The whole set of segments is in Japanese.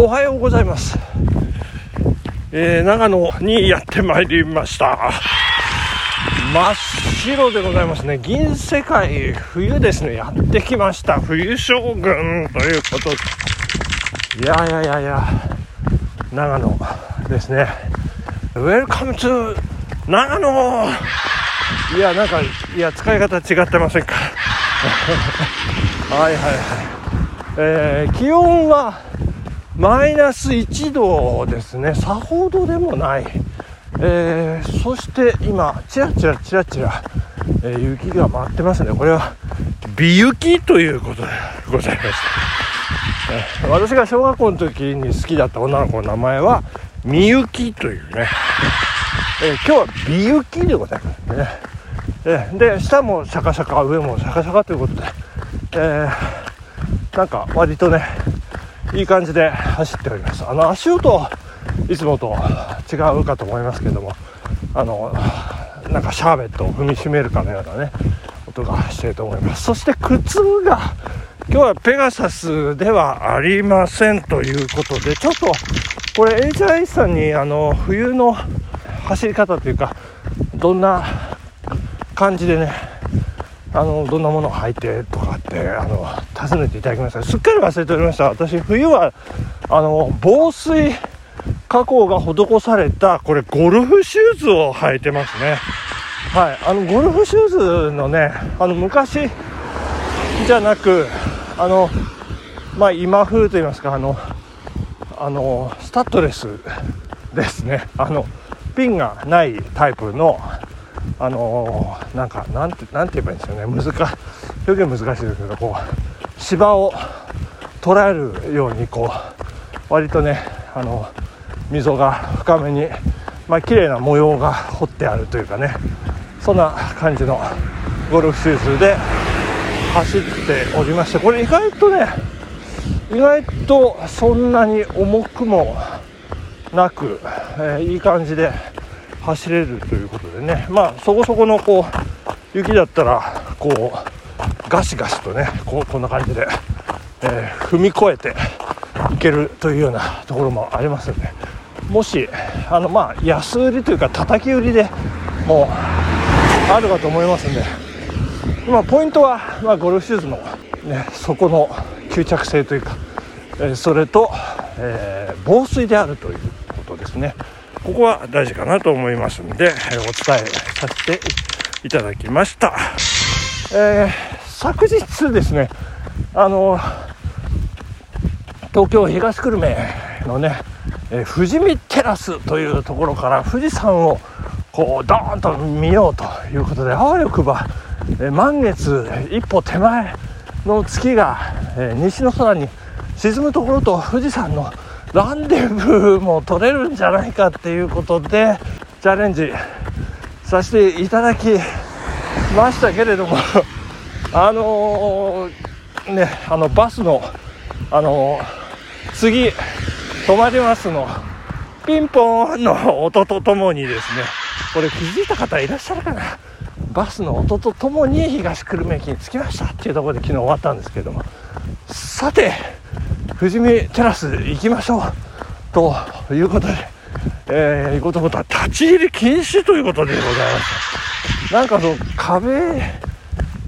おはようございます、えー長野にやってまいりました。真っ白でございますね。銀世界冬ですね。やってきました。冬将軍ということ。いやいやいやいや長野ですね。Welcome to 長野。いやなんかいや使い方違ってませんか。はいはいはい。えー気温はマイナス1度ですね。さほどでもない、えーそして今ちらちらちらちら、えー雪が舞ってますね。これは美雪ということでございましたえ私が小学校の時に好きだった女の子の名前はみゆきというね、えー今日は美雪でございますね、えーで下もシャカシャカ上もシャカシャカということで、えーなんか割とねいい感じで走っております。あの足音いつもと違うかと思いますけどもあのなんかシャーベットを踏みしめるかのようなね音がしていると思います。そして靴が今日はペガサスではありませんということでちょっとこれ HI さんにあの冬の走り方というかどんな感じでねあのどんなものを履いてとかってあの尋ねていただきました。すっかり忘れておりました。私冬はあの防水加工が施されたこれゴルフシューズを履いてますね。はい。あのゴルフシューズのねあの昔じゃなくあのまあ今風といいますかあのあのスタッドレスですね。あのピンがないタイプのあのなんかなんてなんて言えばいいんですよね。難表現難しいですけどこう芝を捉えるようにこう割とねあの溝が深めにまあ綺麗な模様が彫ってあるというかねそんな感じのゴルフシューズで走っておりましてこれ意外とね意外とそんなに重くもなく、えーいい感じで走れるということでねまあそこそこのこう雪だったらこうガシガシとねここんな感じで、えー踏み越えていけるというようなところもありますので。もしあのまあ安売りというか叩き売りでもうあるかと思いますんで。まあポイントは、まあ、ゴルフシューズの、ね、底の吸着性というか、えーそれと、えー防水であるということですね。ここは大事かなと思いますので、えお伝えさせていただきました、えー昨日ですねあの東京東久留米のね、え富士見テラスというところから富士山をこうドーンと見ようということであわよくば、え満月一歩手前の月が、え西の空に沈むところと富士山のランデブーも取れるんじゃないかっていうことでチャレンジさせていただきましたけれどもあのーねあのバスのあのー次止まりますのピンポンの音とともにですねこれ気づいた方いらっしゃるかな。バスの音とともに東久留米駅に着きましたっていうところで昨日終わったんですけども。さて富士見テラス行きましょうということで、えー、行こうと思ったら立ち入り禁止ということでございますなんかその壁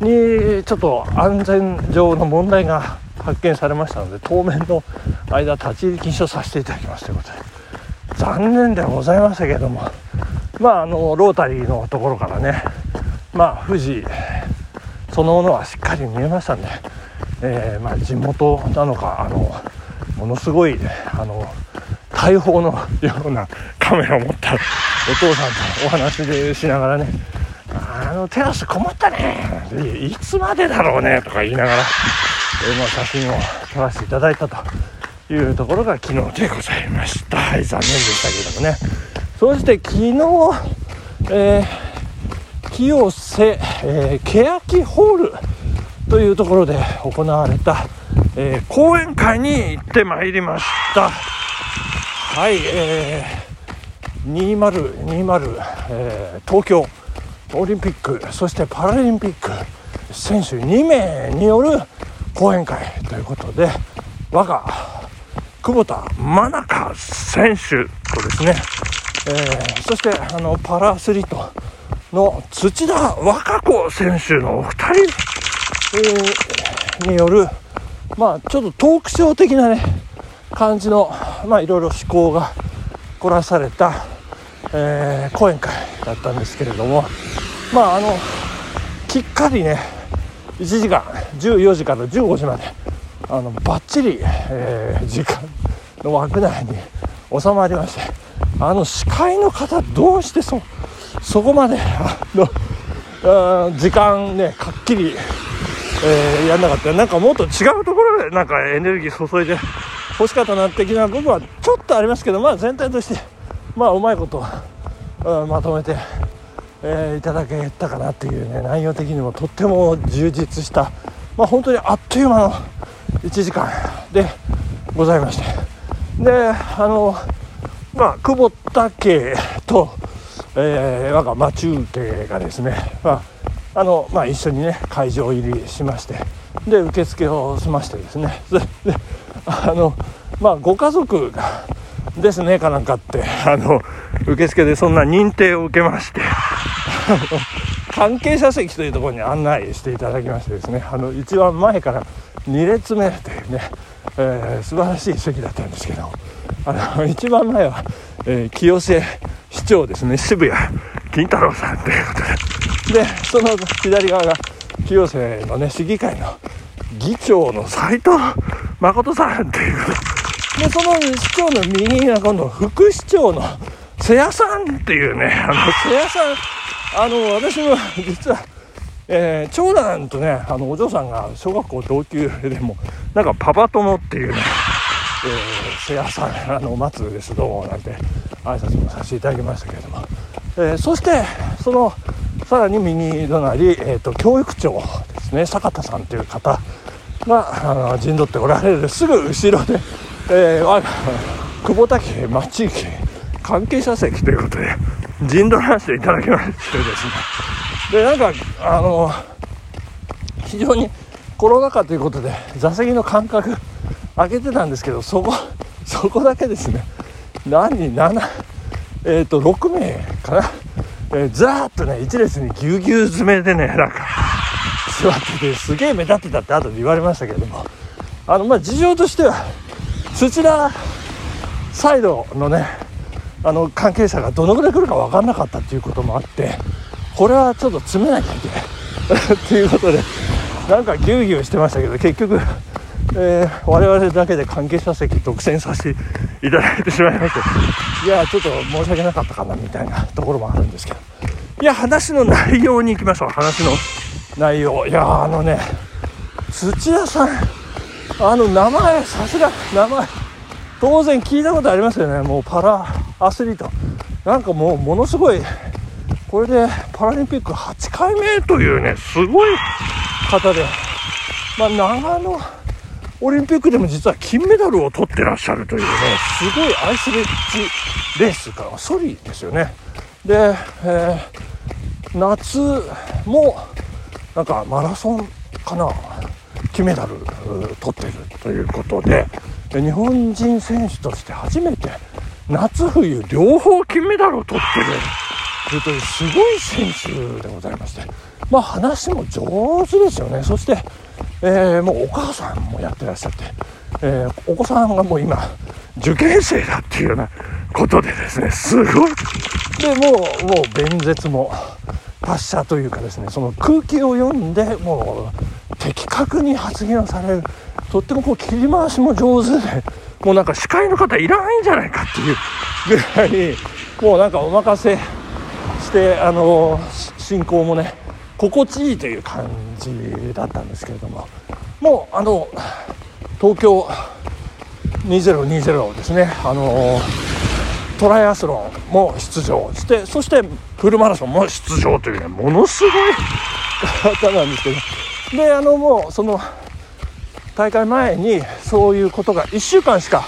にちょっと安全上の問題が発見されましたので当面の間立ち入り禁止をさせていただきますということで残念ではございましたけれどもまああのロータリーのところからねまあ富士そのものはしっかり見えましたんで、えーまあ、地元なのかあのものすごいあの大砲のようなカメラを持ったお父さんとお話でしながらねのテラス困ったね。いつまでだろうねとか言いながら、えーまあ、写真を撮らせていただいたというところが昨日でございました。はい残念でしたけれどもね。そして昨日、えー清瀬、えー、欅ホールというところで行われた、えー講演会に行ってまいりました。はいえー、2020、えー東京。オリンピックそしてパラリンピック選手2名による講演会ということで我が久保田真中選手とですね、えー、そしてあのパラアスリートの土田和歌子選手のお二人、えー、による、まあ、ちょっとトークショー的なね感じの、まあ、いろいろ思考が凝らされた、えー、講演会だったんですけれどもまああのきっかりね1時間14時から15時まであのバッチリ、えー、時間の枠内に収まりましてあの司会の方どうしてそそこまであの時間ねかっきり、えー、やんなかった。なんかもっと違うところでなんかエネルギー注いで欲しかったな的な部分はちょっとありますけどまあ全体としてまあうまいこと、うん、まとめてえー、いただけたかなっていうね内容的にもとっても充実した、まあ、本当にあっという間の1時間でございまして。であのまあ久保田家と、えー、我が魔中家がですね、まああのまあ、一緒にね会場入りしまして。で受付をしましてですね。であのまあご家族がですねかなんかって。あの受付でそんな認定を受けまして。関係者席というところに案内していただきましてですね。あの一番前から2列目というね、えー、素晴らしい席だったんですけど。あの一番前は、えー、清瀬市長ですね。渋谷金太郎さんということで。でその左側が清瀬のね市議会の議長の斉藤誠さんということで。でその市長の右が今度副市長の瀬谷さんっていうねあの瀬谷さん。あの私も実は、えー、長男とねあのお嬢さんが小学校同級でもなんかパパ友っていうね、えー、瀬谷さんあの松ですどうもなんて挨拶もさせていただきましたけれども、えー、そしてそのさらに右隣、えーと、教育長ですね坂田さんという方があの陣取っておられるすぐ後ろで、えー、久保田家町家関係者席ということで陣取らせていただきましてですねでなんかあの非常にコロナ禍ということで座席の間隔空けてたんですけどそこそこだけですね何人7えっ、ー、と6名かな、えー、ザーッとね一列にぎゅうぎゅう詰めでねなんか座っててすげえ目立ってたって後で言われましたけれども。あのまあ事情としては土田サイドのねあの関係者がどのぐらい来るか分かんなかったっていうこともあってこれはちょっと詰めなきゃいけない。っていうことでなんかぎゅうぎゅうしてましたけど結局、えー、我々だけで関係者席独占させていただいてしまいましていやちょっと申し訳なかったかなみたいなところもあるんですけど。いや話の内容に行きましょう。話の内容。いやあのね土屋さんあの名前さすが名前。当然聞いたことありますよね。もうパラアスリート。なんかもうものすごいこれでパラリンピック8回目というねすごい方で、まあ、長野オリンピックでも実は金メダルを取ってらっしゃるというねすごいアイスレッジレースからソリですよね。で、えー、夏もなんかマラソンかな。金メダル取ってるということでで日本人選手として初めて夏冬両方金メダルを取ってるというすごい選手でございましてまあ話も上手ですよね。そして、えー、もうお母さんもやってらっしゃって、えー、お子さんがもう今受験生だっていうようなことでですねすごい。でもうもう弁舌も達者というかですねその空気を読んでもう的確に発言をされるとってもこう切り回しも上手でもうなんか司会の方いらないんじゃないかっていうぐらいもうなんかお任せしてあの進行もね心地いいという感じだったんですけれどももうあの東京2020ですねあのトライアスロンも出場してそしてフルマラソンも出場というねものすごい方なんですけど。であのもうその大会前にそういうことが1週間しか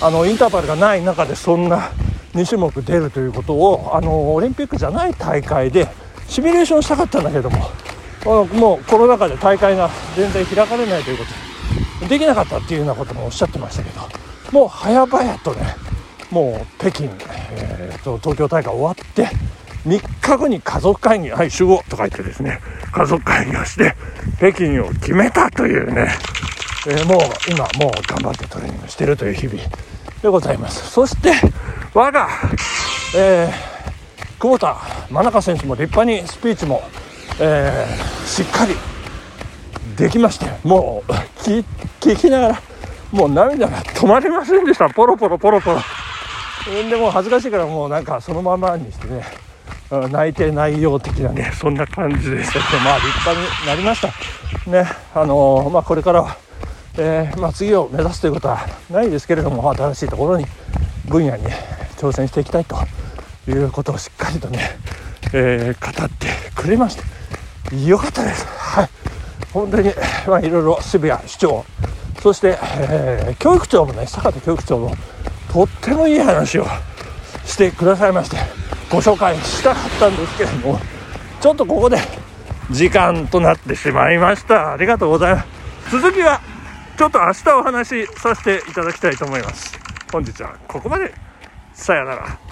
あのインターバルがない中でそんな2種目出るということをあのオリンピックじゃない大会でシミュレーションしたかったんだけどももうコロナ禍で大会が全然開かれないということでできなかったっていうようなこともおっしゃってましたけどもう早々とねもう北京、えーと、東京大会終わって3日後に家族会議はい集合とか言ってですね家族会議をして北京を決めたというね、えー、もう今もう頑張ってトレーニングしてるという日々でございます。そして我が、えー、久保田真中選手も立派にスピーチも、えー、しっかりできましてもう聞きながらもう涙が止まりませんでした。ポロポロポロポロ。でも恥ずかしいからもうなんかそのままにしてね泣いて内容的なね。そんな感じでしたけどまあ立派になりました。ねあのー、まあこれからは、えー、まあ、次を目指すということはないですけれども新しいところに分野に挑戦していきたいということをしっかりとね、えー、語ってくれましたよかったです。はい。本当にまあいろいろ渋谷市長そして、えー、教育長もね坂田教育長もとってもいい話をしてくださいましてご紹介したかったんですけれどもちょっとここで時間となってしまいました。ありがとうございます。続きはちょっと明日お話しさせていただきたいと思います。本日はここまで。さよなら。